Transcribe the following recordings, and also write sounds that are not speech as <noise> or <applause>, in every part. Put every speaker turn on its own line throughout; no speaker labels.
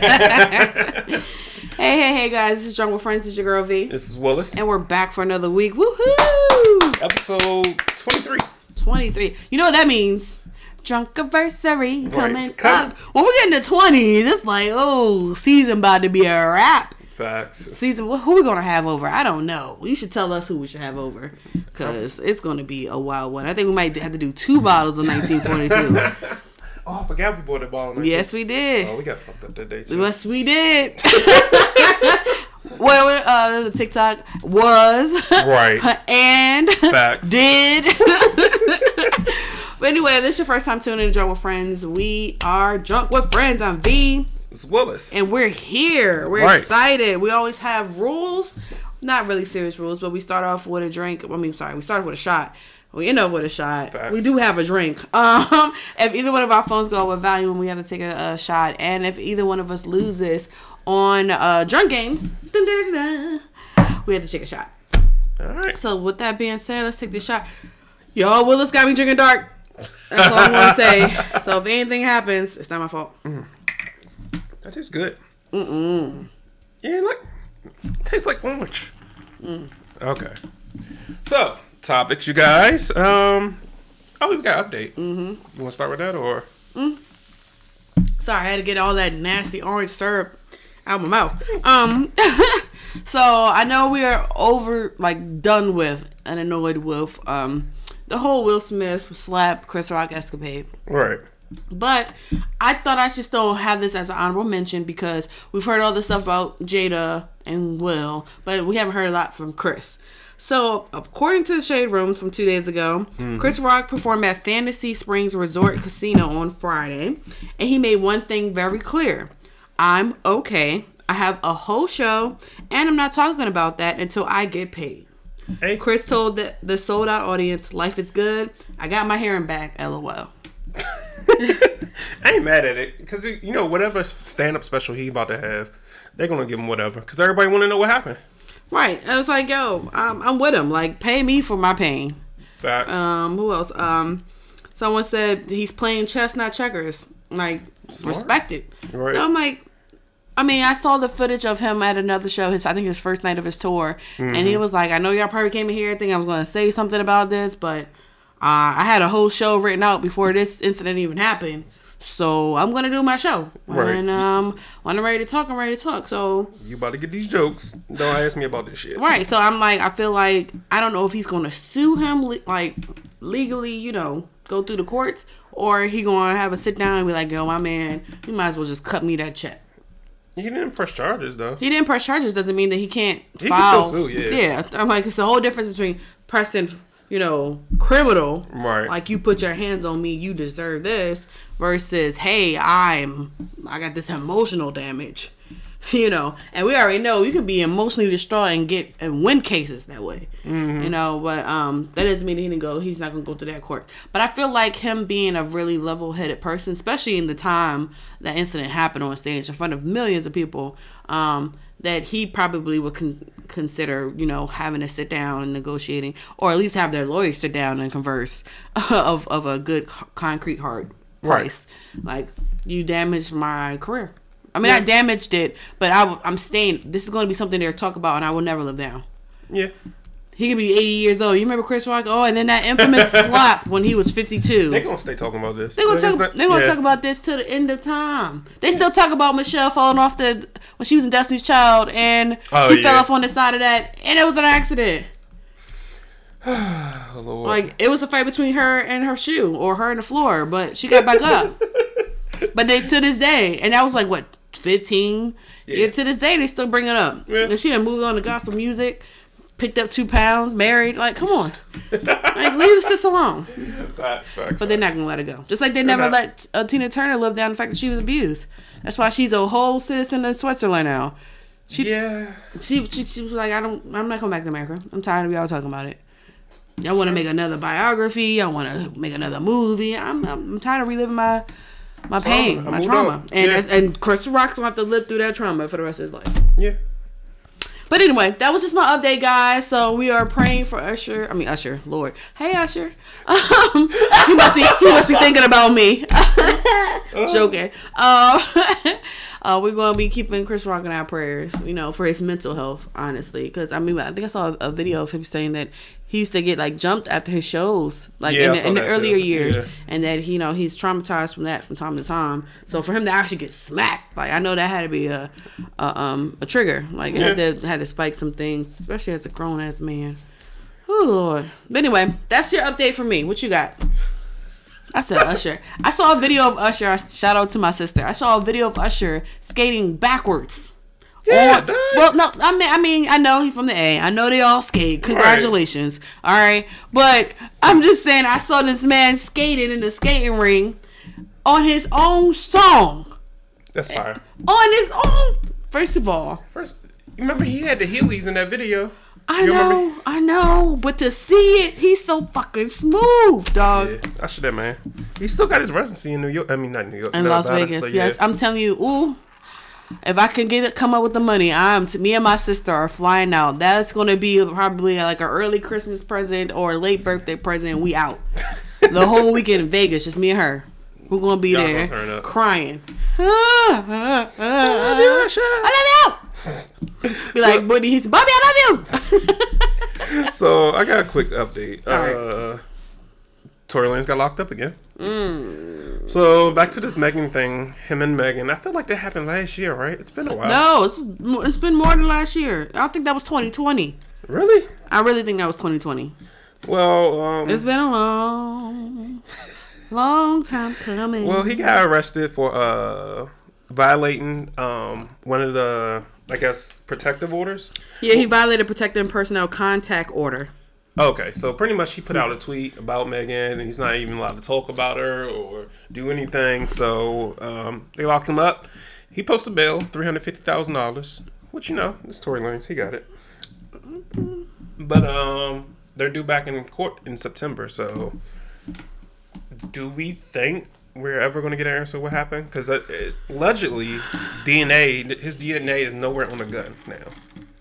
<laughs> hey, hey, hey, guys! This is Drunk with Friends. This is your girl V,
This is Willis.
and we're back for another week. Woohoo!
Episode 23.
Twenty-three. You know what that means? Drunk anniversary coming up. When we get into twenties, it's like, oh, season about to be a wrap.
Facts.
Season, wh- who we gonna have over? I don't know. You should tell us who we should have over, cause it's gonna be a wild one. I think we might have to do two bottles of 1942. <laughs>
Oh, I forgot we bought the ball.
yes, we did.
Oh, we got fucked up that day, too.
Yes, we did. <laughs> well, uh, the TikTok was
Right. <laughs>
and
Facts.
did. <laughs> but anyway, if this is your first time tuning in to Drunk with Friends. We are Drunk with Friends. I'm V,
It's Willis.
and we're here. We're
Right.
excited. We always have rules, not really serious rules, but we start off with a drink. I mean, sorry, we start off with a shot. We end up with a shot.
Facts.
We do have a drink. <laughs> Um, if either one of our phones go with volume, we have to take a, a shot. And if either one of us loses on uh, drunk games, we have to take a shot.
All right.
So with that being said, let's take this shot. Yo, Willis got me drinking dark. That's all I'm gonna <laughs> say. So if anything happens, it's not my fault.
That tastes good. Mm-mm. Yeah, like, tastes like orange.
Mm.
Okay. So, topics, you guys. Um, oh, we got an update. Mm-hmm. You want to start with that, or? Mm.
Sorry, I had to get all that nasty orange syrup out of my mouth. Um, <laughs> so I know we are over, like, done with and annoyed with um the whole Will Smith slap Chris Rock escapade.
Right.
But I thought I should still have this as an honorable mention because we've heard all this stuff about Jada and Will, but we haven't heard a lot from Chris. So, according to the Shade Room from two days ago, hmm. Chris Rock performed at Fantasy Springs Resort Casino on Friday, and he made one thing very clear I'm okay. I have a whole show, and I'm not talking about that until I get paid.
Hey,
Chris told the, the sold out audience, Life is good. I got my hearing back, lol. <laughs>
I ain't mad at it because you know whatever stand-up special he about to have, they're gonna give him whatever because everybody want to know what happened.
Right. I was like, yo, I'm, I'm with him. Like, pay me for my pain.
Facts.
Um, who else? Um, someone said he's playing chess, not checkers. Like, respect it.
Right.
So I'm like, I mean, I saw the footage of him at another show. His, I think his first night of his tour, and he was like, "I know y'all probably came in here thinking I was going to say something about this, but uh, I had a whole show written out before this incident even happened." So I'm gonna do my show,
Right.
and um, when I'm ready to talk, I'm ready to talk. So
you about to get these jokes? Don't ask me about this shit.
Right. So I'm like, I feel like I don't know if he's to sue him, le- like legally, you know, go through the courts, or he to have a sit down and be like, yo, my man, you might as well just cut me that check.
He didn't press charges though.
He didn't press charges doesn't mean that he can't
can
file.
still sue, yeah.
Yeah. I'm like, it's a whole difference between pressing, you know, criminal,
Right.
Like you put your hands on me, you deserve this, versus, hey, I'm, I got this emotional damage. <laughs> You know, and we already know you can be emotionally distraught and get and win cases that way.
Mm-hmm.
You know, but um, that doesn't mean he didn't go. He's not gonna go through that court. But I feel like him being a really level-headed person, especially in the time that incident happened on stage in front of millions of people, um, that he probably would con- consider, you know, having to sit down and negotiating, or at least have their lawyer sit down and converse <laughs> of of a good concrete hard
Right.
price. Like you damaged my career. I mean, I damaged it, but I, am staying. This is going to be something they'll talk about, and I will never live down.
Yeah.
He could be 80 years old. You remember Chris Rock? Oh, and then that infamous <laughs> slap when he was 52.
They're gonna stay talking about this.
They're gonna talk.
It's not-
They're gonna
yeah.
talk about this till the end of time. They still talk about Michelle falling off the when she was in Destiny's Child and
Oh,
she fell off on the side of that, and it was an accident. <sighs>
Oh, Lord.
Like it was a fight between her and her shoe, or her and the floor, but she got back up. <laughs> But they to this day, and that was like what 15. Yeah. to this day they still bring it up.
Yeah.
And she done moved on to gospel music, picked up two pounds, married. Like, come on, like leave sis alone.
Facts, facts,
But they're not gonna let her go. Just like they never
not.
let uh, Tina Turner live down the fact that she was abused. That's why she's a whole citizen of Switzerland now. She,
Yeah.
she, she, she was like, I don't, I'm not coming back to America. I'm tired of y'all talking about it. Y'all want to make another biography. Y'all want to make another movie. I'm, I'm, I'm tired of reliving my, my pain, my trauma. And
Yeah.
and Chris Rock's gonna have to live through that trauma for the rest of his life.
Yeah.
But anyway, that was just my update, guys. So we are praying for Usher. I mean Usher, Lord. Hey Usher. <laughs> Um, he must be he must be thinking about me. <laughs> Joking. Um, <laughs> uh, we're gonna be keeping Chris Rock in our prayers. You know, for his mental health, honestly. Because I mean, I think I saw a, a video of him saying that he used to get like jumped after his shows, like
Yeah,
in the, in the earlier
too.
years,
Yeah.
and that he, you know, he's traumatized from that from time to time. So for him to actually get smacked, like I know that had to be a, a um a trigger. Like it had to had to spike some things, especially as a grown ass man. Oh Lord. But anyway, that's your update for me. What you got? I said Usher. I saw a video of Usher. I- Shout out to my sister. I saw a video of Usher skating backwards.
Yeah,
well, no, I mean, I mean, I know he's from the A. I know they all skate. Congratulations. All right, but I'm just saying, I saw this man skating in the skating ring on his own song,
That's eh, fire.
on his own. First of all,
First, remember he had the Heelys in that video.
I
You
know,
remember?
I know, but to see it, he's so fucking smooth, dog.
Yeah, should that man. He still got his residency in New York. I mean, not New York.
in Las Vegas. Yes. I'm telling you, ooh. If I can get it, come up with the money, I'm to me and my sister are flying out. That's gonna be probably like an early Christmas present or a late birthday present. We out the whole weekend in Vegas, just me and her. We're gonna be
Y'all
there
gonna
crying. Ah, ah, ah, I love you. Be like, Buddy, he's Bobby, I love you. <laughs>
So I got a quick update.
All right.
Tory Lanez got locked up again.
Mm.
So back to this Megan thing. Him and Megan. I feel like that happened last year, right? It's been a while.
no, it's it's been more than last year. I think that was 2020.
Really?
I really think that was 2020.
Well, um,
It's been a long, long time coming.
well, he got arrested for uh violating um one of the I guess protective orders.
yeah, he violated protected personnel contact order.
Okay, so pretty much he put out a tweet about Megan, and he's not even allowed to talk about her or do anything. So um, they locked him up. He posted bail, three hundred fifty thousand dollars, which you know, it's Tory Lanez, he got it. But um, they're due back in court in September. So, do we think we're ever going to get an answer what happened? Because uh, allegedly, DNA, his DNA is nowhere on the gun now.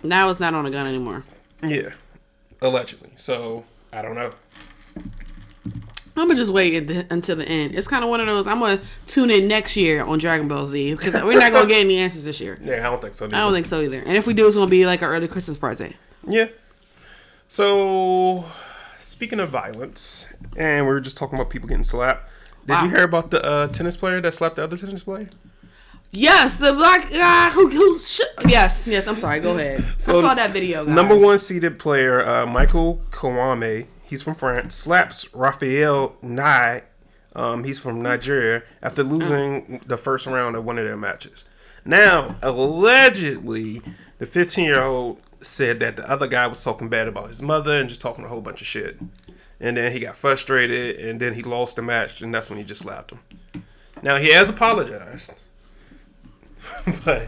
Now it's not on a gun anymore.
Yeah, allegedly. So I don't know.
I'm gonna just wait the, until the end. It's kind of one of those. I'm gonna tune in next year on Dragon Ball Z because we're not gonna get any answers this year.
Yeah, I don't think so.
I don't think so either. And if we do, it's gonna be like our early Christmas present.
Yeah. So, speaking of violence, and we were just talking about people getting slapped. Did
Wow.
you hear about the uh, tennis player that slapped the other tennis player?
Yes, the black guy who who. Sh- yes, yes. I'm sorry. Go ahead. I
So,
saw that video. Guys.
Number one seeded player, uh, Michael Kouame, he's from France, slaps Rafael Nye, um, he's from Nigeria, after losing the first round of one of their matches. Now, allegedly, the 15 year old said that the other guy was talking bad about his mother and just talking a whole bunch of shit. And then he got frustrated, and then he lost the match, and that's when he just slapped him. Now, he has apologized. <laughs> but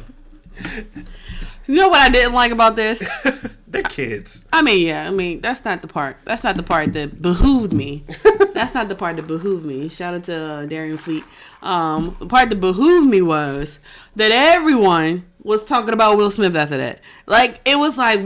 You know what I didn't like about this? <laughs>
they're kids.
I mean, yeah, I mean, that's not the part. That's not the part that behooved me. <laughs> that's not the part that behooved me. Shout out to uh, Darian Fleet. Um, the part that behooved me was that everyone was talking about Will Smith after that. Like, it was like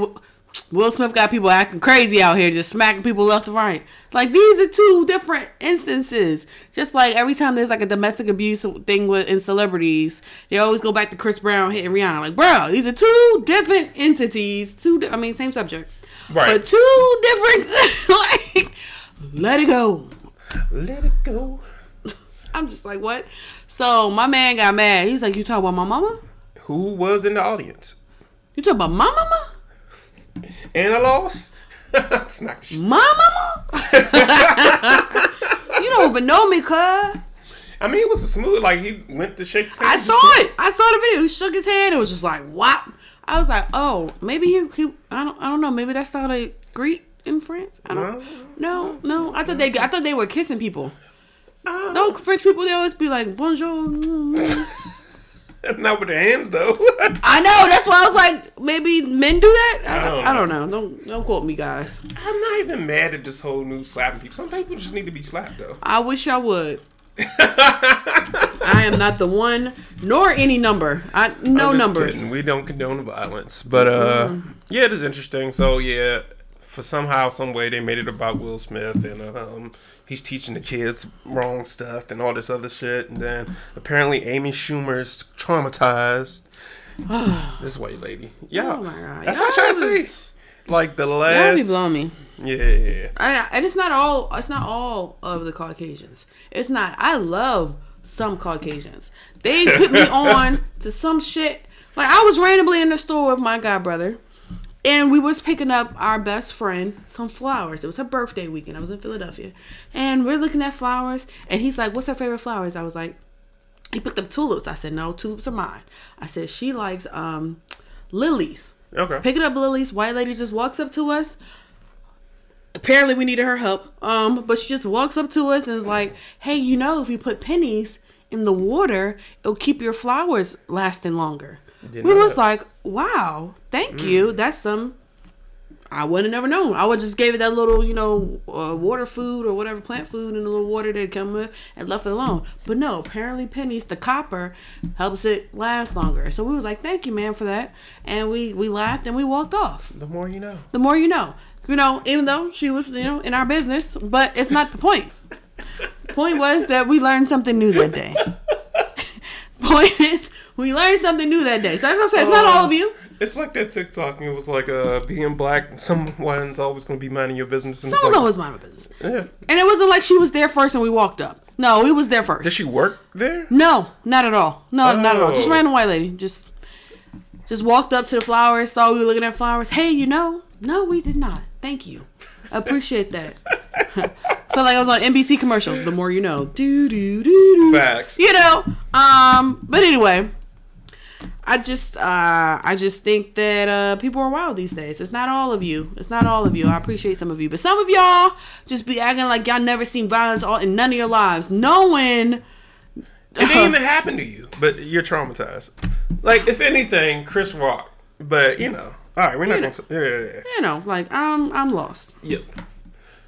Will Smith got people acting crazy out here, just smacking people left and right. Like, these are two different instances. Just like every time there's like a domestic abuse thing with in celebrities, they always go back to Chris Brown hitting Rihanna. Like, bro, these are two different entities. Two, di- I mean, same subject.
Right.
But two different, <laughs> like, let it go.
Let it go. <laughs>
I'm just like, what? So my man got mad. He was like, you talk about my mama?
Who was in the audience?
You talk about my mama?
And I lost. Smack the shit.
My mama? <laughs> you don't even know me, cuz.
I mean, it was a smooth. Like he went to shake. his hand,
I saw it. I saw the video. He shook his hand. It was just like, whop. I was like, oh, maybe he, he I don't, I don't know. Maybe that's how they greet in France. I don't. Know. No, no. I thought they, I thought they were kissing people.
Uh,
No, French people they always be like bonjour. <laughs> <laughs>
Not with the hands though. <laughs>
I know. That's why I was like, maybe men do that. I,
don't
I don't know. Don't don't quote me, guys.
I'm not even mad at this whole new slapping people. Some people just need to be slapped though.
I wish I would. <laughs> I am not the one, nor any number. I no numbers.
kidding. We don't condone violence, but uh, yeah, it is interesting. So yeah, for somehow, some way, they made it about Will Smith and um, he's teaching the kids wrong stuff and all this other shit. And then apparently Amy Schumer's traumatized. <sighs> this white lady, yeah,
Oh my God.
that's what I'm trying to say. Like the last,
blowing me.
yeah,
I, and it's not all. It's not all of the Caucasians. It's not. I love some Caucasians. They put me <laughs> on to some shit. Like I was randomly in the store with my god brother, and we was picking up our best friend some flowers. It was her birthday weekend. I was in Philadelphia, and we're looking at flowers. And he's like, "What's her favorite flowers?" I was like, "He picked up tulips." I said, "No, tulips are mine." I said, "She likes um lilies."
okay.
picking up lilies. White lady just walks up to us. Apparently, we needed her help. Um, but she just walks up to us and is like, "Hey, you know, if you put pennies in the water, it'll keep your flowers lasting longer."
Didn't
we was
that.
like, "Wow, thank you. That's some." I wouldn't have never known. I would just gave it that little, you know, uh, water food or whatever plant food and a little water that come with and left it alone. But no, apparently pennies, the copper, helps it last longer. So we was like, "Thank you, man, for that," and we we laughed and we walked off
The more you know.
the more you know. You know, even though she was, you know, in our business, but it's not the point. point was that we learned something new that day. <laughs> point is, we learned something new that day. So that's what I'm saying. It's not all of you.
It's like that TikTok. and It was like uh, being black. Someone's always going to be minding your business. And
Someone's
like,
always mind my business.
yeah.
And it wasn't like she was there first and we walked up. No, we was there first.
Did she work there?
No, not at all. No, not at all. Just
Oh.
random white lady. Just just walked up to the flowers, saw we were looking at flowers. Hey, you know? No, we did not. Thank you. I appreciate that. <laughs> Felt like I was on NBC commercial. The more you know. Do do do do.
Facts.
You know. Um. But anyway, I just uh I just think that uh people are wild these days. It's not all of you. It's not all of you. I appreciate some of you, but some of y'all just be acting like y'all never seen violence all in none of your lives, knowing.
It didn't even happen to you, but you're traumatized. Like, if anything, Chris Rock. But, you know. All right, we're not
You
going to. Yeah, yeah, yeah.
You know, like I'm I'm lost.
Yep.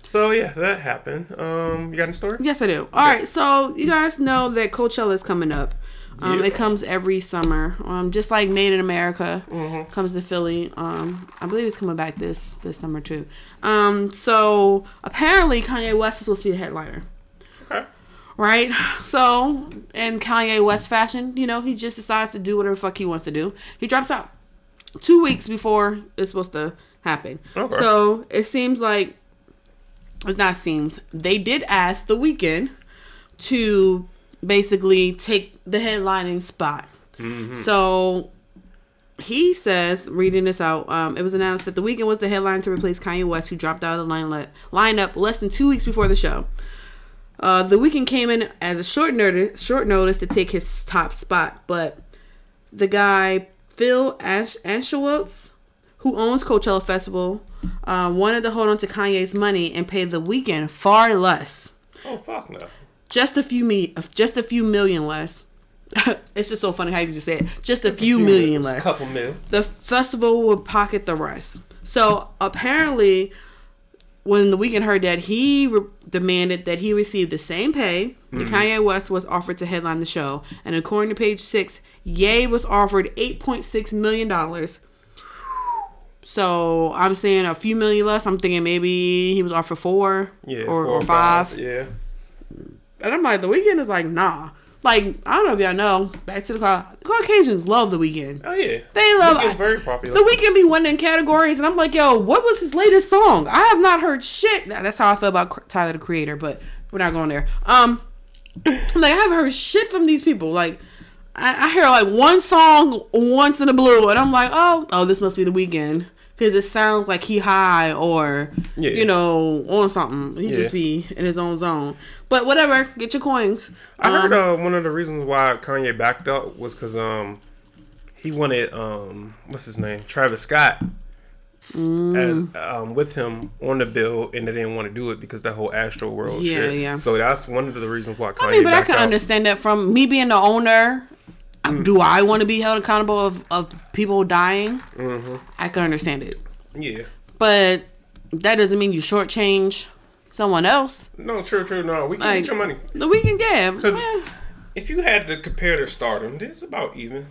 So, yeah, that happened. Um, You got any story?
Yes, I do. All right, so you guys know that Coachella is coming up. Um,
Yeah.
It comes every summer, um, just like Made in America
Mm-hmm.
comes to Philly. Um, I believe it's coming back this this summer too. Um, so apparently Kanye West is supposed to be the headliner,
Okay.
right? So in Kanye West fashion, you know, he just decides to do whatever the fuck he wants to do. He drops out two weeks before it's supposed to happen.
Okay.
So it seems like it's not seems they did ask the Weeknd to basically take the headlining spot. So he says, reading this out, um, it was announced that the Weeknd was the headline to replace Kanye West, who dropped out of the line- lineup less than two weeks before the show. Uh, the Weeknd came in as a short notice, short notice to take his top spot, but the guy Phil Ash- Anschutz, who owns Coachella Festival, uh, wanted to hold on to Kanye's money and pay the Weeknd far less,
Oh, fuck no.
Just a few me, just a few million less. <laughs> it's just so funny how you just say it. Just a few
Few
million less
Couple mil.
the festival would pocket the rest. So apparently, when the Weeknd heard that, he re- demanded that he receive the same pay that mm-hmm. Kanye West was offered to headline the show. And according to Page Six, Ye was offered eight point six million dollars. So I'm saying a few million less. I'm thinking maybe he was offered four
Yeah.
or,
four
or five.
Yeah.
And I'm like, the Weeknd is like, nah. Like I don't know if y'all know. Back to the Cau- Caucasians love the Weeknd.
Oh, yeah.
They love
It's very popular.
the Weeknd be winning categories, and I'm like, yo, what was his latest song? I have not heard shit. That's how I feel about Tyler the Creator, but we're not going there. Um, I'm like I haven't heard shit from these people. Like, I, I hear like one song once in a blue, and I'm like, oh, oh, this must be the Weeknd because it sounds like he high or
Yeah.
you know on something. He
Yeah.
just be in his own zone. But whatever, get your coins.
I heard
Um,
uh, one of the reasons why Kanye backed up was because um he wanted um what's his name Travis Scott
Mm.
as um with him on the bill and they didn't want to do it because that whole Astro World
Yeah,
shit.
yeah.
So that's one of the reasons why Kanye
I mean, but I can
out.
understand that from me being the owner.
Mm.
Do I want to be held accountable of, of people dying?
Mm-hmm.
I can understand it,
Yeah.
but that doesn't mean you shortchange someone else.
No, true, true. No, we can
Like-
get your money.
The Weeknd game,
'Cause-
eh,
If you had to compare their stardom, it's about even.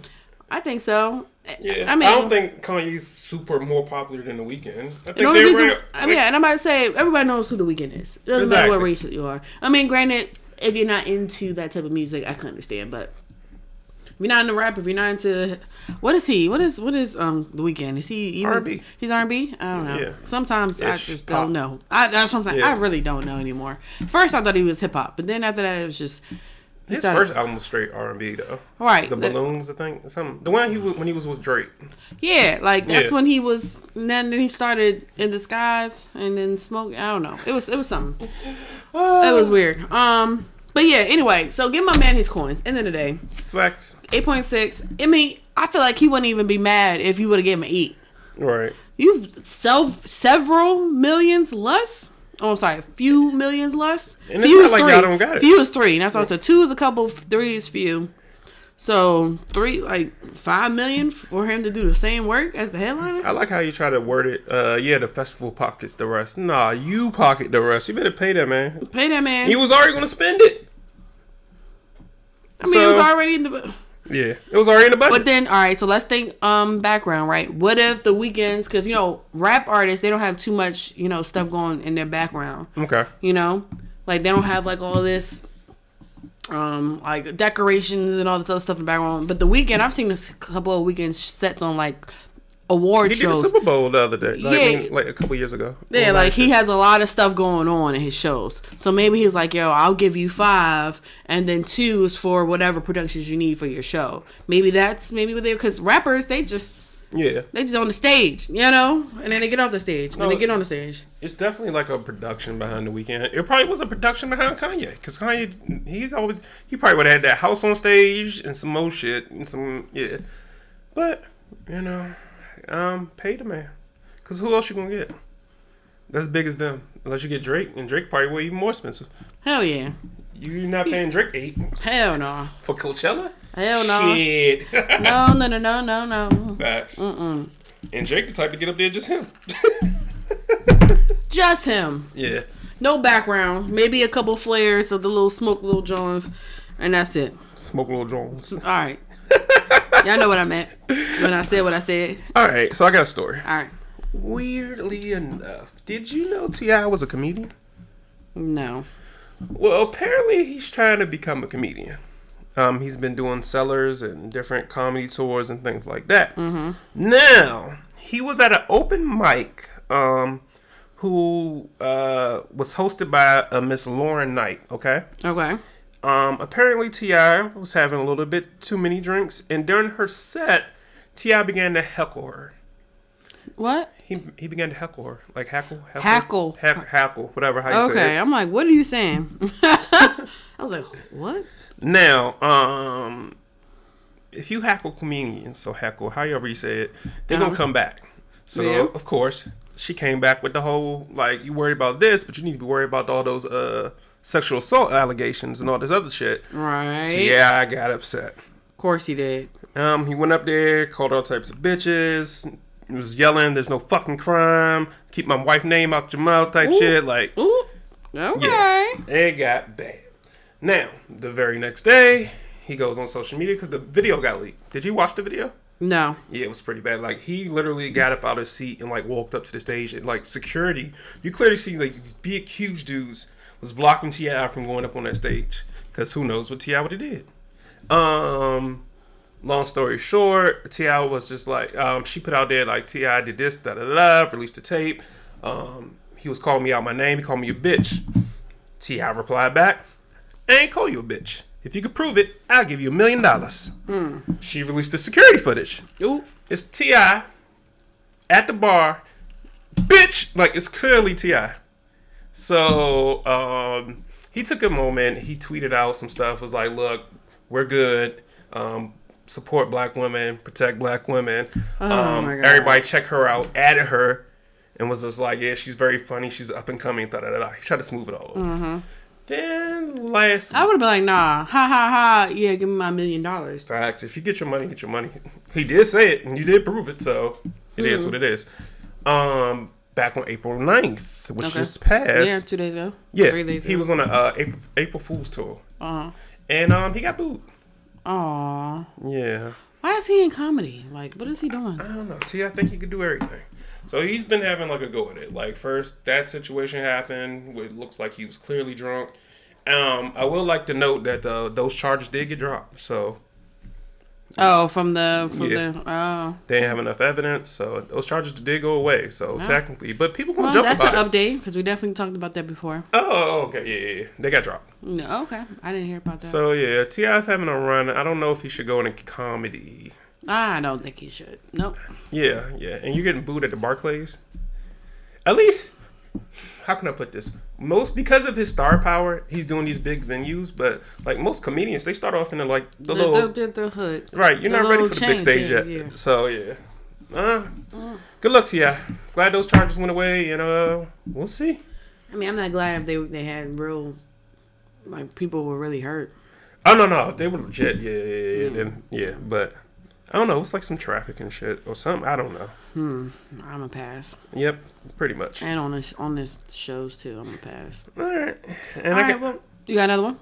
I think so.
Yeah,
I mean, I,
don't think Kanye's super more popular than The Weeknd. I think
The only
they
reason,
were.
I mean, yeah, and I'm about to say everybody knows who the Weeknd is. It doesn't matter what race you are. I mean, granted, if you're not into that type of music, I can understand. But you're not into rap, if you're not into what is he? What is what is um the Weeknd? Is he even,
R&B.
He's R&B. I don't know.
Yeah.
Sometimes I just
Pop.
don't know. I, that's what I'm saying.
Yeah.
I really don't know anymore. First, I thought he was hip hop, but then after that, it was just.
His
started-
first album was straight R and B though.
Right.
The
the-
balloons, I think. Some the one he w- when he was with Drake.
Yeah, like that's
Yeah.
when he was. And then he started in the skies and then smoke. I don't know. It was it was something. It was weird. Um, but yeah. Anyway, so give my man his coins. End of the day,
Flex.
eight point six. I mean, I feel like he wouldn't even be mad if you would have gave him an eight.
Right.
You sell several millions less. Oh, I'm sorry, a few millions less.
And it's
few
not
is
like
three.
y'all don't got it.
Few is three. That's also two is a couple. Three is few. So three, like five million for him to do the same work as the headliner.
I like how you try to word it. Uh, yeah, the festival pockets the rest. Nah, you pocket the rest. You better pay that man.
Pay that man.
He was already gonna spend it.
I mean, it was already in the.
Yeah, it was already in the budget.
But then, all right. So let's think um background, right? What if the weekends? Because you know, rap artists they don't have too much you know stuff going in their background.
okay.
You know, like they don't have like all this um like decorations and all this other stuff in the background. But the Weeknd, I've seen a couple of Weeknd sets on like award
He did the
shows.
Super Bowl the other day. Like,
Yeah.
I mean, like a couple years ago.
Yeah, like he has a lot of stuff going on in his shows. So maybe he's like, yo, I'll give you five, and then two is for whatever productions you need for your show. Maybe that's maybe what they because rappers they just
Yeah,
they just on the stage, you know, and then they get off the stage, and then they get on the stage.
it's definitely like a production behind the Weeknd. It probably was a production behind Kanye because Kanye, he's always he probably would have had that house on stage and some more shit and some yeah. But you know, um, pay the man because who else you gonna get? That's big as them. Unless you get Drake, and Drake probably way even more expensive.
Hell yeah,
You not paying Drake eight
hell no,
for Coachella?
hell no,
Shit.
no, no, no, no, no, no,
Facts. And Drake the type to get up there just him. <laughs>
just him.
yeah.
No background, maybe a couple flares of the little smoke, little Jones, and that's it.
Smoke Lil Jones.
All right, y'all know what I meant when I said what I said.
All right, so I got a story.
All right,
Weirdly enough, did you know T.I. was a comedian?
no.
Well, apparently he's trying to become a comedian. Um, he's been doing cellars and different comedy tours and things like that. Mm-hmm. Now he was at an open mic, um, who uh, was hosted by a Miss Lauren Knight. Okay.
Okay.
Um, apparently T.I. was having a little bit too many drinks, and during her set, T.I. began to heckle her.
What?
He he began to heckle her, like hackle, heckle,
Hackle.
Hack, hackle, whatever. How you say
Okay,
it.
I'm like, what are you saying? <laughs> I was like, what?
Now, um, if you hackle comedians, so heckle, however you say it, they're
Uh-huh.
gonna come back. So
Yeah.
of course, she came back with the whole like, you worry about this, but you need to be worried about all those uh sexual assault allegations and all this other shit.
Right.
Yeah, I got upset.
Of course he did.
Um, he went up there, called all types of bitches. He was yelling, "There's no fucking crime. Keep my wife name out your mouth," type
Ooh.
shit. Like,
Ooh. Okay.
yeah, it got bad. Now, the very next day, he goes on social media because the video got leaked. Did you watch the video?
No.
Yeah, it was pretty bad. Like he literally got up out of his seat and like walked up to the stage and like security. You clearly see like these big, huge dudes was blocking T.I. from going up on that stage because who knows what T.I. would have did. Um, long story short, T.I. was just like um, she put out there like T.I. did this, da da da, released the tape. Um, he was calling me out my name. He called me a bitch. T.I. replied back, "I ain't call you a bitch. If you could prove it, I'll give you a million dollars." She released the security footage.
Ooh.
It's T.I. at the bar, bitch. Like it's clearly Ti. So um, he took a moment. He tweeted out some stuff. Was like, "Look, we're good. Um, support black women, protect black women. um,
Oh God.
Everybody check her out. Added her, and was just like, "Yeah, she's very funny. She's up and coming." Da da da. da. He tried to smooth it all over.
Mm-hmm.
Then last
I would have been like, nah, ha ha ha, yeah, give me my million dollars.
Facts. If you get your money, get your money. He did say it, and you did prove it, so it is
Hmm.
what it is. Um, back on April 9th, which
Okay.
just passed.
Yeah, two days ago.
yeah,
three days
he
ago.
was on a uh, April, April Fool's tour,
Uh
and um, he got booed.
Aw.
Yeah,
Why is he in comedy? Like, what is he doing?
I don't know. T, I think he could do everything. So he's been having like a go at it. Like first, that situation happened. It looks like he was clearly drunk. Um, I will like to note that uh, those charges did get dropped. So
Oh, from the from
Yeah.
the oh.
they didn't have enough evidence. So those charges did go away. So oh. technically, but people gonna
Well,
jump
that's
about
an
it.
update because we definitely talked about that before.
Oh, oh, oh, okay, yeah, yeah, yeah, they got dropped.
No, okay, I didn't hear about that.
So yeah, T.I.'s having a run. I don't know if he should go into comedy.
I don't think he should. Nope.
Yeah, yeah, and you're getting booed at the Barclays. At least, how can I put this? Most because of his star power, he's doing these big venues. But like most comedians, they start off in the like the,
The,
little
the, the, hood.
right. You're
the
not ready for the big stage yet.
yeah.
So yeah, uh, good luck to ya. Glad those charges went away, and uh, we'll see.
I mean, I'm not glad if they they had real, like people were really hurt.
Oh no, no, if they were legit. Yeah, yeah, yeah, yeah. Then yeah, but I don't know. It's like some traffic and shit or something. I don't know.
I'm a pass.
Yep, pretty much.
And on this on this shows too, I'm a pass.
All right, and
All
I
right,
got,
well, you got another one?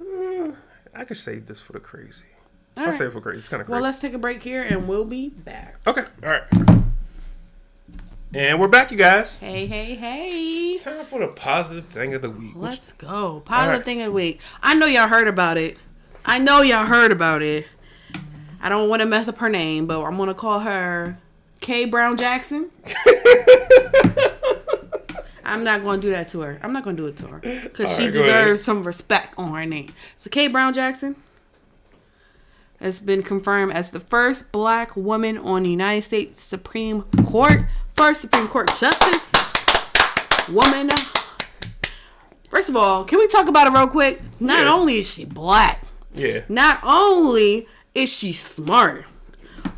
uh, I could save this for the crazy.
All
I'll
right.
save it for crazy. It's kind of crazy.
Well, let's take a break here, and we'll be back.
okay, all right. And we're back, you guys.
Hey, hey, hey!
Time for the positive thing of the week.
Let's go. Positive
Alright.
thing of the week. I know y'all heard about it. I know y'all heard about it. I don't want to mess up her name, but I'm gonna call her K Brown Jackson. <laughs> I'm not gonna do that to her. I'm not gonna do it to her because she
ahead.
deserves some respect on her name. So K Brown Jackson has been confirmed as the first black woman on the United States Supreme Court, first Supreme Court justice, woman. First of all, can we talk about it real quick? Not
Yeah.
only is she black,
yeah.
not only is she smart,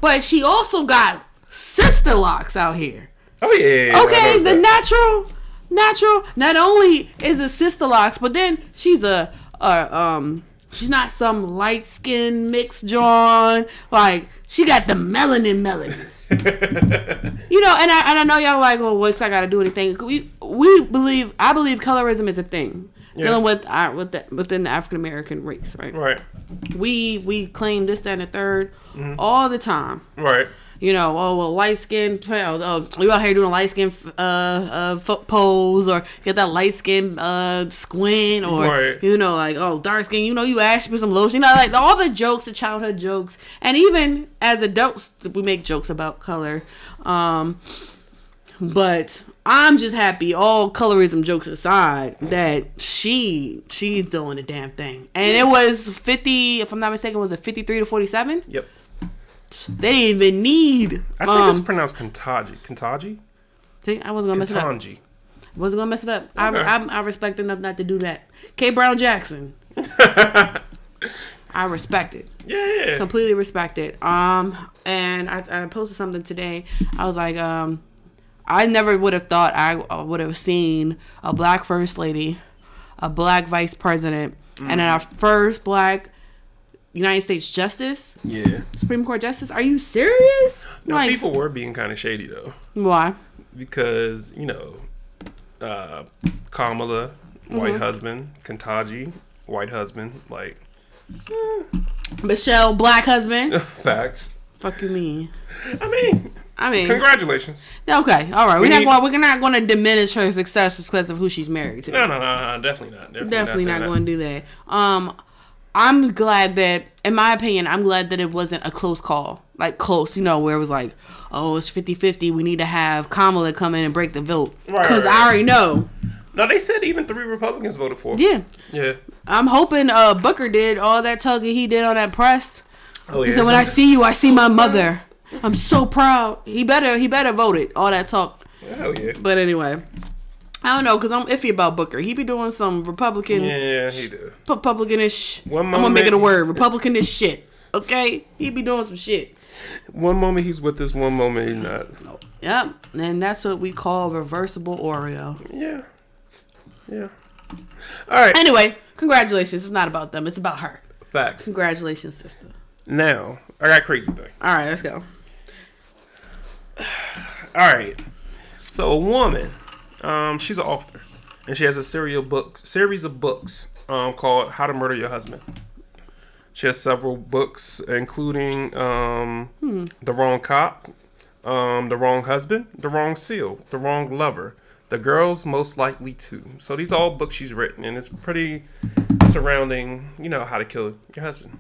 but she also got sister locks out here.
Oh yeah. yeah,
Okay, the
that.
natural, natural. Not only is a sister locks, but then she's a, a um, she's not some light skinned mixed John. Like she got the melanin melanin. <laughs> You know, and I and I know y'all like, well, what's I got to do anything? We we believe I believe colorism is a thing
Yeah.
dealing with our with the, within the African American race, right?
right.
We we claim this, that, and the 3rd
Mm-hmm.
all the time.
Right.
You know, oh well, light skin. Oh, you out here doing light skin uh, uh pose or get that light skin uh squint or
Right.
you know like oh dark skin. You know you ask for some lotion. You know like all the jokes, the childhood jokes, and even as adults we make jokes about color. Um, but I'm just happy, all colorism jokes aside, that she she's doing the damn thing. And it was 50, if I'm not mistaken, was it 53 to 47?
Yep.
They didn't even need.
I think it's
um,
pronounced Kentaji. Kentaji.
see, I wasn't gonna mess it up.
Kentanji.
Wasn't gonna mess it up.
Okay.
I, I, I respect enough not to do that. K. Brown Jackson. <laughs> I respect it.
Yeah. Yeah.
Completely respect it. Um, and I, I posted something today. I was like, um, I never would have thought I would have seen a black first lady, a black vice president, and then our first black United States justice,
Yeah.
Supreme Court justice. Are you serious?
No,
like,
people were being kind of shady though,
why?
because you know, uh, Kamala,
Mm-hmm.
white husband, Kentaji, white husband, like
Michelle, black husband. <laughs>
facts.
Fuck you, mean?
I mean,
I mean,
congratulations.
okay, all right.
We
We're
need-
not going. We're not going to diminish her success because of who she's married to.
No, no, no, no definitely not. Definitely,
definitely not,
not,
going to do that. Um, I'm glad that, in my opinion, I'm glad that it wasn't a close call. Like close, you know, where it was like, oh, it's 50-50. We need to have Kamala come in and break the vote
Right,
because
right,
I already know.
No, they said even three Republicans voted for. it.
Yeah,
Yeah.
I'm hoping uh Booker did all that tugging he did on that press.
Oh
He said, "When I see you, I see my mother. I'm so proud." He better he better vote it. All that talk.
Hell yeah.
But anyway, I don't know because I'm iffy about Booker. He be doing some Republican
Yeah, he did.
Republicanish.
One
I'm gonna make it a word. Republicanish shit. Okay, he be doing some shit.
One moment he's with us, one moment he's not.
Yep, and that's what we call reversible Oreo.
Yeah. Yeah. All right.
Anyway, congratulations. It's not about them. It's about her.
Facts.
Congratulations, sister.
Now, I got a crazy thing.
All right, let's go.
All right. So a woman, um, she's an author, and she has a serial book series of books, um, called "How to Murder Your Husband." She has several books, including um,
Hmm.
The Wrong Cop, um, The Wrong Husband, The Wrong Seal, The Wrong Lover, The Girls Most Likely To. So these are all books she's written, and it's pretty surrounding, you know, how to kill your husband.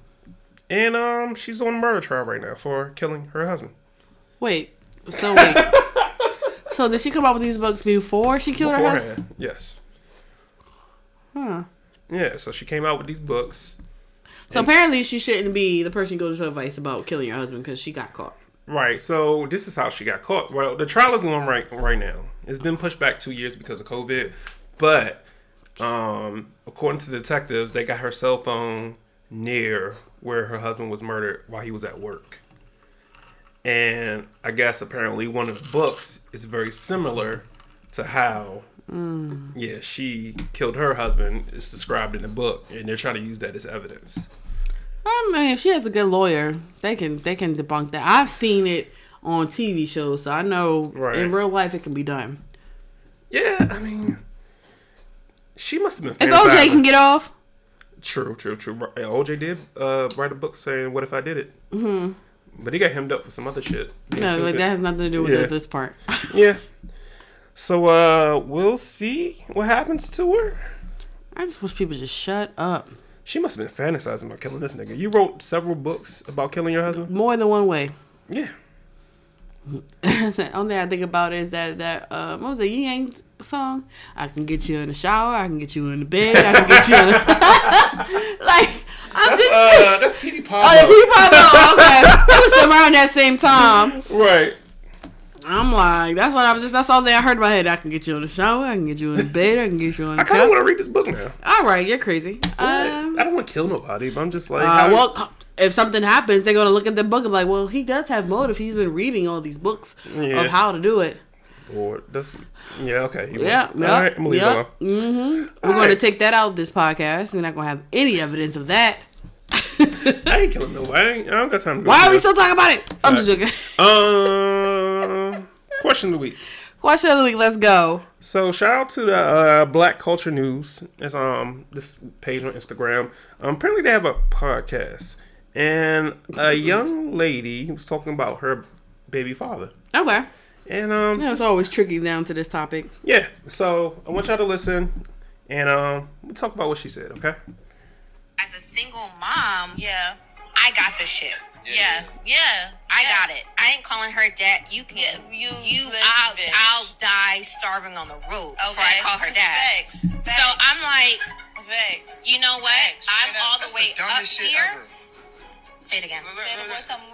And um, she's on murder trial right now for killing her husband.
Wait. So wait. <laughs> so did she come up with these books before she killed her husband?
Yes.
Huh.
Yeah, so she came out with these books.
So apparently she shouldn't be the person who goes to advice about killing your husband because she got caught.
Right. So this is how she got caught. Well, the trial is going right right now. It's been pushed back two years because of COVID, but um, according to detectives, they got her cell phone near where her husband was murdered while he was at work. And I guess apparently one of the books is very similar to how, yeah, she killed her husband. It's described in the book, and they're trying to use that as evidence.
I mean, if she has a good lawyer, they can they can debunk that. I've seen it on TV shows, so I know
Right.
in real life it can be done.
Yeah, I mean, she must have been.
If OJ can get off,
True, true, true. OJ did uh, write a book saying, "What if I did it?" Mm-hmm. But he got hemmed up for some other shit. Being
no, but
stupid.
that has nothing to do with
Yeah.
the- this part. <laughs>
yeah. So uh, we'll see what happens to her.
I just wish people just shut up.
She must have been fantasizing about killing this nigga. You wrote several books about killing your husband.
More than one way.
Yeah. <laughs>
the only thing I think about is that that um, what was it? Yin Yang song? I can get you in the shower. I can get you in the bed. I can get you in the <laughs> like. I'm
That's
just
uh, that's Petey Pablo.
oh, the people okay. It was around that same time.
Right.
I'm like, that's what I was just. That's all that I heard in my head. I can get you in the shower. I can get you in the bed. I can get you in the
I kind of want to read this book now.
All right, you're crazy. Um,
I don't want to kill nobody, but I'm just like,
uh, well, if something happens, they're gonna look at the book and be like, well, he does have motive. He's been reading all these books
Yeah.
of how to do it.
Or that's yeah, okay.
Yeah,
won. All right, I'm gonna leave
yep,
it.
Mm-hmm. We're
All
going to take that out of this podcast. We're not going to have any evidence of that.
I ain't killing nobody. I, ain't, I don't got time to.
Why are we still talking about it? I'm just joking. <laughs>
Um, question of the week.
Question of the week. Let's go.
So shout out to the uh, Black Culture News. It's um this page on Instagram. Um, apparently they have a podcast, and a young lady was talking about her baby father.
Okay.
And um,
Yeah, it's
just-
always tricky down to this topic.
yeah. So I want y'all to listen, and um, we'll talk about what she said. Okay.
as a single mom,
Yeah.
I got the shit.
Yeah. Yeah.
I
Yeah.
got it. I ain't calling her dad. You can.
Yeah, you
You.
useless
I'll.
bitch.
I'll die starving on the road before I call her dad.
Facts. Facts.
So I'm like,
Facts.
you know what?
Facts.
I'm all the
That's
way
the
up
shit
here.
ever.
Say it again.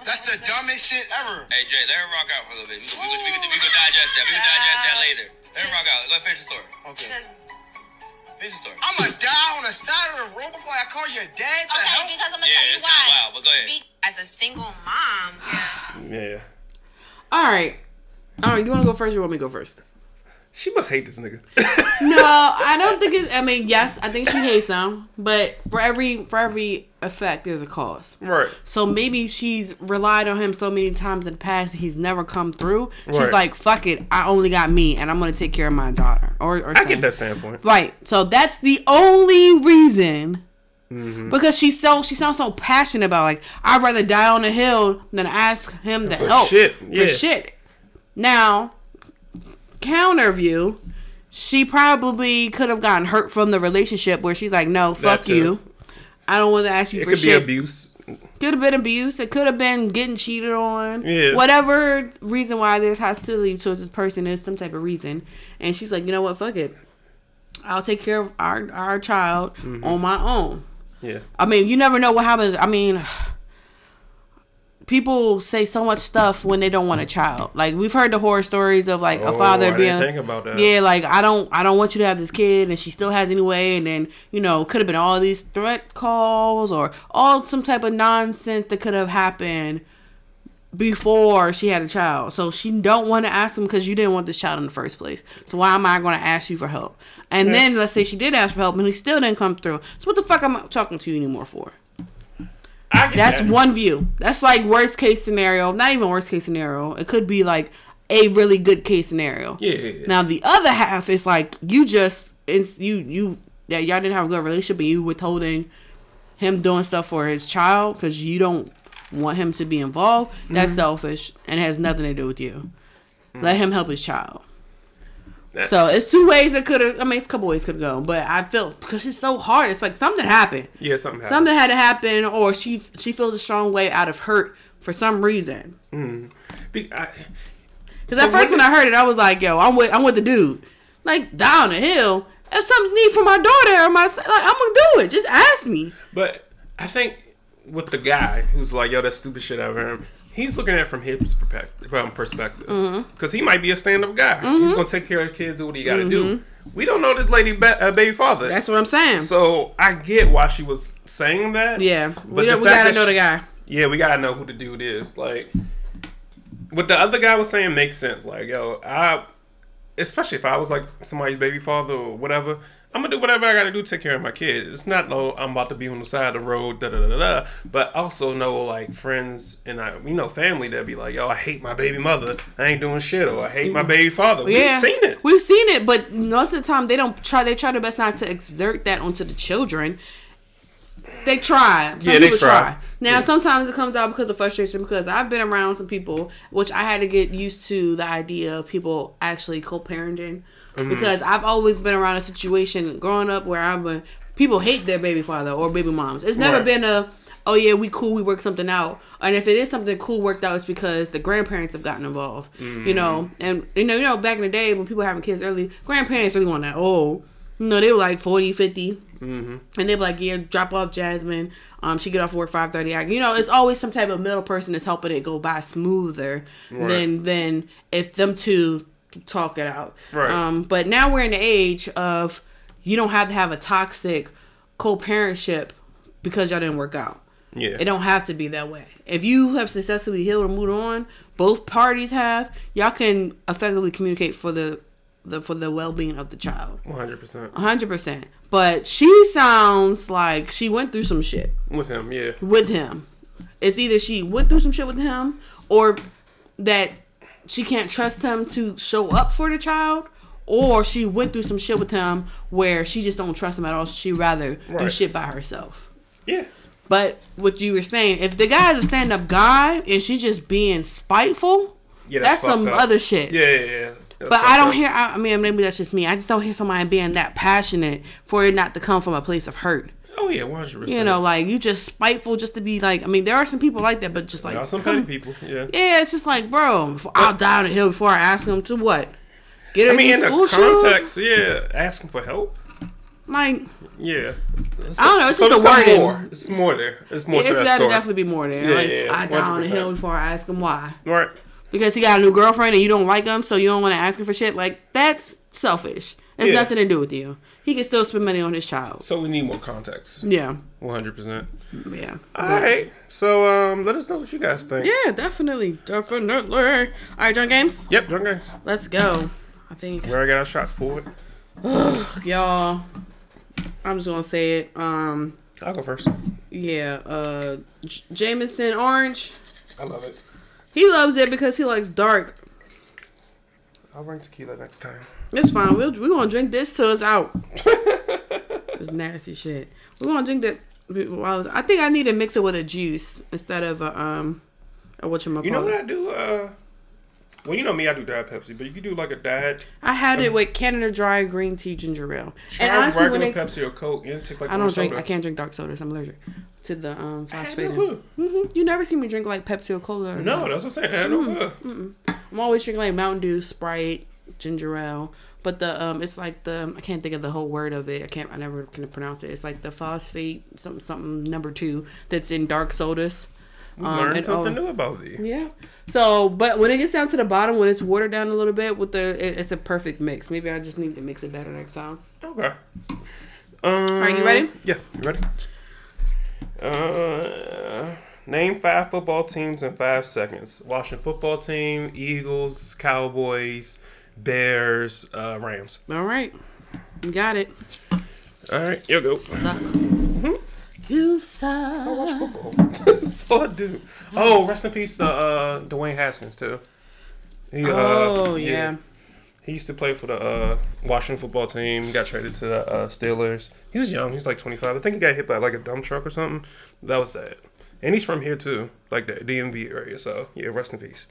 That's the dumbest shit ever.
Hey Jay, let her rock out for a little bit. We can, we can, we can, we can digest that. We can digest that later. Let her rock out. Go finish the story.
Okay.
Finish the story.
I'ma die on the side of the road before I call your dad to
Okay,
help.
because I'm gonna
Yeah,
tell you
it's kind of
why.
wild, but go ahead.
Be- As a single mom,
Yeah.
All right. All right. You want to go first or you want me to go first?
She must hate this nigga.
No, I don't think it's. I mean, yes, I think she hates him, but for every for every effect, there's a cause.
right.
So maybe she's relied on him so many times in the past he's never come through. She's
Right.
like, "Fuck it, I only got me, and I'm gonna take care of my daughter." Or, or
I get that standpoint.
Right. So that's the only reason.
Mm-hmm.
Because she's so she sounds so passionate about like I'd rather die on the hill than ask him to
For
help
shit,
for
yeah.
shit. Now, counter view, she probably could have gotten hurt from the relationship where she's like, "No, fuck you, I don't want to ask you for
It
for
could be
shit."
abuse.
Could have been abuse. It could have been getting cheated on.
Yeah.
Whatever reason why there's hostility towards this person is some type of reason. And she's like, you know what? Fuck it. I'll take care of our our child
Mm-hmm.
on my own.
Yeah.
I mean, you never know what happens. I mean, people say so much stuff when they don't want a child. Like we've heard the horror stories of like a
Oh,
father
I
being
think about that.
yeah, like I don't I don't want you to have this kid and she still has anyway and then, you know, could have been all these threat calls or all some type of nonsense that could have happened before she had a child. So she don't want to ask him because you didn't want this child in the first place. So why am I going to ask you for help? And then let's say she did ask for help and he still didn't come through. So what the fuck am I talking to you anymore for? <laughs> That's
that.
one view. That's like worst case scenario. Not even worst case scenario. It could be like a really good case scenario.
Yeah, yeah, yeah.
Now the other half is like you just it's you you yeah y'all didn't have a good relationship and you withholding him doing stuff for his child because you don't want him to be involved, that's
Mm-hmm.
selfish and has nothing to do with you. Let him help his child.
That-
So it's two ways it could have. I mean, it's a couple ways could go, but I feel because it's so hard. It's like something happened.
Yeah, something happened.
Something had to happen, or she she feels a strong way out of hurt for some reason. Mm-hmm.
Be- I-
Because
So
at first
when
when I heard it, I was like, "Yo, I'm with I'm with the dude." Like down the hill, if something need for my daughter or my son, like I'm gonna do it. Just ask me.
But I think with the guy who's like, yo, that stupid shit over him. He's looking at it from his perspective. Perspective,
Mm-hmm.
because he might be a stand-up guy. He's gonna take care of his kids, do what he got to do.
Mm-hmm.
We don't know this lady, ba- uh, baby father.
That's what I'm saying.
so I get why she was saying that.
yeah,
but
we, we gotta know
she-
the guy.
Yeah, we gotta know who the dude is. Like, what the other guy was saying makes sense. Like, yo, I, especially if I was like somebody's baby father or whatever, I'm gonna do whatever I gotta do to take care of my kids. It's not no, I'm about to be on the side of the road, da da da da. da. But also know like friends and I, you know, family that be like, yo, I hate my baby mother. I ain't doing shit, or I hate my baby father. We've seen it.
We've seen it, but most of the time they don't try. They try their best not to exert that onto the children. They try. Some
Yeah, they
people
try.
Now
Yeah.
sometimes it comes out because of frustration. Because I've been around some people, which I had to get used to the idea of people actually co-parenting.
Mm-hmm.
Because I've always been around a situation growing up where I've been people hate their baby father or baby moms. It's never
Right.
been a oh yeah we cool we work something out. And if it is something cool worked out, it's because the grandparents have gotten involved. You know, and you know you know back in the day when people were having kids early, grandparents really want that. Oh, you know they were like 40, 50. And they'd be like, yeah, drop off Jasmine. Um, she get off work five thirty. You know, it's always some type of middle person that's helping it go by smoother than than if them two talk it out.
Right.
Um, but now we're in the age of you don't have to have a toxic co-parentship because y'all didn't work out.
Yeah.
It don't have to be that way. If you have successfully healed and moved on, both parties have. Y'all can effectively communicate for the, the for the well being of the child.
100%
hundred percent. But she sounds like she went through some shit
with him. Yeah.
with him. It's either she went through some shit with him, or that she can't trust him to show up for the child, or she went through some shit with him where she just don't trust him at all. She rather do shit by herself.
Yeah.
But what you were saying, if the guy's a stand up guy and she's just being spiteful,
Yeah.
that's, some
fucked up.
other shit.
Yeah, yeah, yeah. That's
But I don't
up.
hear. I I mean, maybe that's just me. I just don't hear somebody being that passionate for it not to come from a place of hurt.
Oh yeah, 100%.
You know, like you just spiteful just to be like. I mean, there are some people like that, but just like
There are some petty people. Yeah.
Yeah, it's just like, bro, I'll die on the hill before I ask him to what? Get her
I mean, in
new
the
school shoes.
context, yeah, asking for help.
Like,
Yeah.
I don't know. It's
So
just the wording.
more. It's more there. It's more
It's
to that
got to definitely be more there.
Yeah,
like,
yeah,
I die on the hill before I ask him why.
Right.
Because he got a new girlfriend and you don't like him, so you don't want to ask him for shit. Like, that's selfish. It's
Yeah.
nothing to do with you. He can still spend money on his child.
So we need more context.
Yeah.
100%.
Yeah.
All right. So um, let us know what you guys think.
Yeah, definitely. Definitely. All right, John Games,
Yep, drunk games.
let's go. I think,
We already got our shots pulled.
y'all, I'm just going to say it. Um,
I'll go first.
Yeah, uh, J- Jameson Orange.
I love it.
He loves it because he likes dark.
I'll bring tequila next time.
It's fine. We'll, we're going to drink this till it's out. <laughs> it's nasty shit. We're going to drink that. While, I think I need to mix it with a juice instead of a, um, a whatchamacallit.
You know what I do? Uh, well, you know me, I do Diet Pepsi, but you could do like a Diet.
I had it with Canada Dry green tea ginger ale.
Try
And honestly,
regular Pepsi or Coke. Yeah, it tastes like
I don't drink.
soda.
I can't drink dark sodas. I'm allergic to the um phosphate.
no clue.
hmm You never see me drink like Pepsi or Cola. or
No, that's what I'm saying. I had no.
I'm always drinking like Mountain Dew, Sprite, ginger ale. But the um, it's like the I can't think of the whole word of it. I can't. I never can pronounce it. It's like the phosphate something something number two that's in dark sodas. Um,
Learn something
oh,
new about thee.
Yeah. So, but when it gets down to the bottom, when it's watered down a little bit, with the it, it's a perfect mix. Maybe I just need to mix it better next time.
Okay. Um,
Are you ready?
Yeah, you ready? Uh, name five football teams in five seconds. Washington football team, Eagles, Cowboys, Bears, uh, Rams.
All right, you got it.
All right, you go.
Suck. You suck.
Football. That's all I do. Oh, rest in peace to uh, Dwayne Haskins too. He, uh,
Oh yeah.
He used to play for the uh, Washington football team. He got traded to the uh, Steelers. He was young. He was like 25. I think he got hit by like a dump truck or something. That was sad. And he's from here too, like the DMV area. So yeah, rest in peace.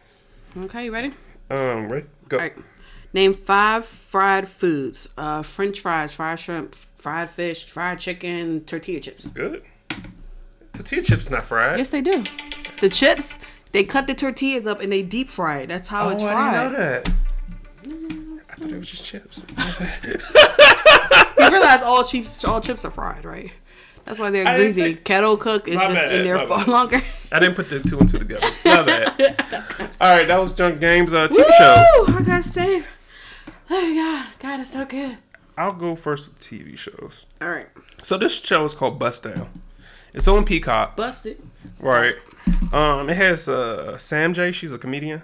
Okay, you ready?
Um, ready? Go.
Name five fried foods: uh, French fries, fried shrimp, fried fish, fried chicken, tortilla chips.
Good. Tortilla chips not fried.
Yes, they do. The chips, they cut the tortillas up and they deep fry it. That's how
oh,
it's
I
fried.
didn't know that. I thought it was just chips. <laughs> <laughs>
You realize all chips, all chips are fried, right? That's why they're
I
greasy.
think-
Kettle cook is just
bad,
in there for
bad.
longer.
I didn't put the two and two together. My bad. <laughs> All right, that was Drunk Games uh, TV
Woo!
shows.
I gotta say, oh god, God, it's so good.
I'll go first with TV shows.
All right,
So this show is called Bust Down. It's on Peacock.
busted.
Right. Um, it has uh, Sam Jay. She's a comedian.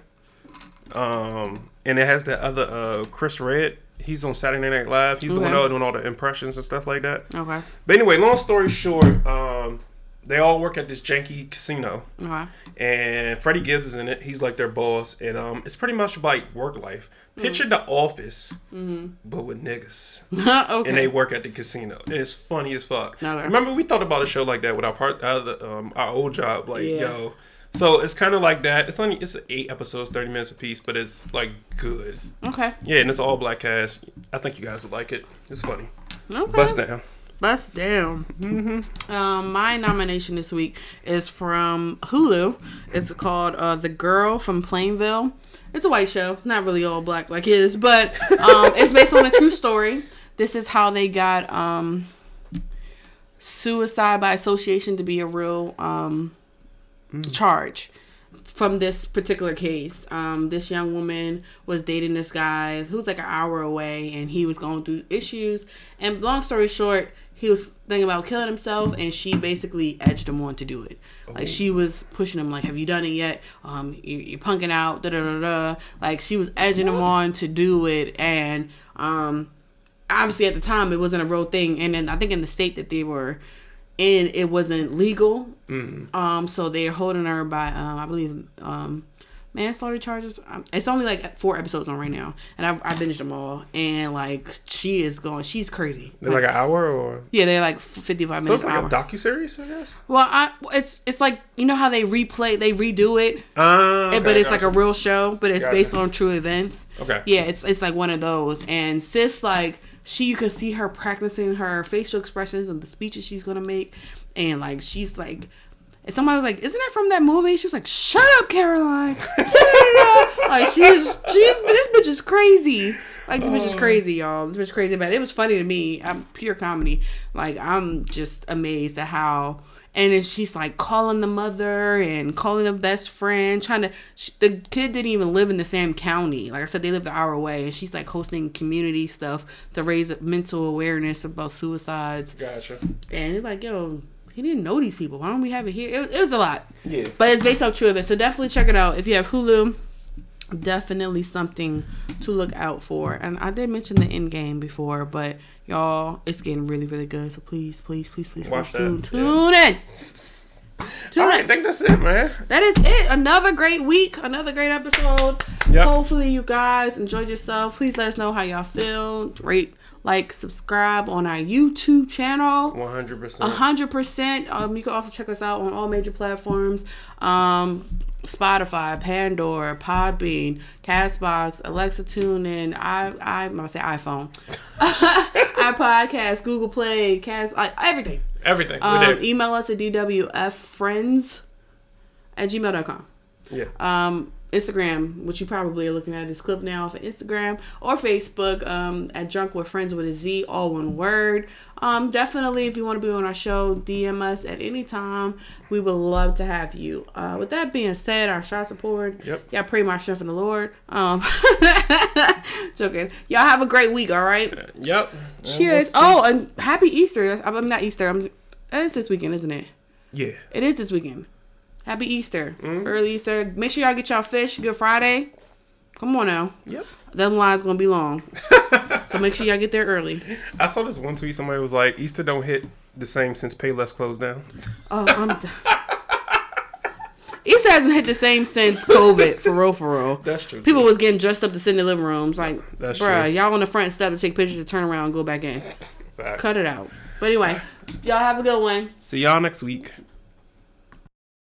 Um, and it has that other uh, Chris Redd. He's on Saturday Night Live. He's the one
Okay.
out doing all the impressions and stuff like that.
Okay,
But anyway, long story short, um, they all work at this janky casino,
okay.
and Freddie Gibbs is in it. He's like their boss, and um, it's pretty much like work life. Picture the Office, but with niggas <laughs>
okay.
and they work at the casino. And it's funny as fuck.
Okay.
Remember, we thought about a show like that with our part, uh, the, um, our old job. Like,
Yeah.
yo, so it's kind of like that. It's only it's eight episodes, thirty minutes a piece, but it's like good.
okay.
Yeah, and it's all black cast. I think you guys would like it. It's funny.
Okay.
Bust down.
Bust down. Mm-hmm. Um, my nomination this week is from Hulu. It's called uh, "The Girl from Plainville." It's a white show, not really all black like his, but um, <laughs> it's based on a true story. This is how they got um, suicide by association to be a real um, charge from this particular case. Um, this young woman was dating this guy who was like an hour away, and he was going through issues. And long story short, he was thinking about killing himself, and she basically edged him on to do it. Like she was pushing him, like, "Have you done it yet? Um, you, you're punking out." Da da da da. Like she was edging him on to do it, and um, obviously at the time it wasn't a real thing. And then I think in the state that they were in, it wasn't legal. Um, so they're holding her by, um, I believe, um, manslaughter charges. Um, It's only like four episodes on right now, and I've, I binged them all. And like, she is going, she's crazy.
They're like an hour or
yeah, they're like fifty-five
so
minutes
So
it's
like
hour.
a docu series, I guess.
well, I it's it's like you know how they replay, they redo it,
Uh,
but it's like a real show, but it's
Gotcha.
based on true events.
Okay.
Yeah, it's it's like one of those. And sis, like she, you can see her practicing her facial expressions and the speeches she's gonna make, and like she's like. And somebody was like, "Isn't that from that movie?" She was like, "Shut up, Caroline!" <laughs> like she's she's this bitch is crazy. Like this bitch is oh. crazy, y'all. This bitch is crazy but it. It was funny to me. I'm pure comedy. Like I'm just amazed at how. And then she's like calling the mother and calling the best friend, trying to. She, the kid didn't even live in the same county. Like I said, they lived an hour away, and she's like hosting community stuff to raise mental awareness about suicides.
Gotcha.
And it's like, yo, he didn't know these people. Why don't we have it here? It, it was a lot.
Yeah.
But it's based off true events. So definitely check it out. If you have Hulu, definitely something to look out for. And I did mention the end game before, but y'all, it's getting really, really good. So please, please, please, please,
Watch
please tune, tune in. Tune
All
in.
I think that's it, man.
That is it. Another great week. Another great episode.
Yep.
Hopefully you guys enjoyed yourself. Please let us know how y'all feel. Rate, like, subscribe on our YouTube channel.
100%. hundred percent.
Um, you can also check us out on all major platforms. Um, Spotify, Pandora, Podbean, Castbox, Alexa, TuneIn. I I I'm gonna say iPhone, <laughs> iPodcast, Google Play, Cast, like everything.
Everything.
Um, email us at dwffriends at gmail.com.
Yeah.
Um, Instagram, which you probably are looking at this clip now for Instagram or Facebook um, at Drunk with Friends with a Z, all one word. Um, definitely, if you want to be on our show, DM us at any time. We would love to have you. Uh, with that being said, our shout support.
Yep.
Y'all pray my strength in the Lord. Um, <laughs> joking. Y'all have a great week. All right.
Yep.
Cheers. Oh, and happy Easter. I'm not Easter. I'm. It's this weekend, isn't it?
Yeah.
It is this weekend. Happy Easter. Mm-hmm. Early Easter. Make sure y'all get y'all fish. Good Friday. Come on now.
Yep.
Them lines gonna be long. <laughs> so make sure y'all get there early.
I saw this one tweet. Somebody was like, "Easter don't hit the same since Payless closed down."
Oh, I'm. D- <laughs> Easter hasn't hit the same since COVID, for real, for real.
That's true,
People
too.
was getting dressed up to sit in the living rooms. Like,
That's
bruh,
true.
y'all on the front step to take pictures to turn around and go back in.
Facts.
Cut it out. But anyway, y'all have a good one.
See y'all next week.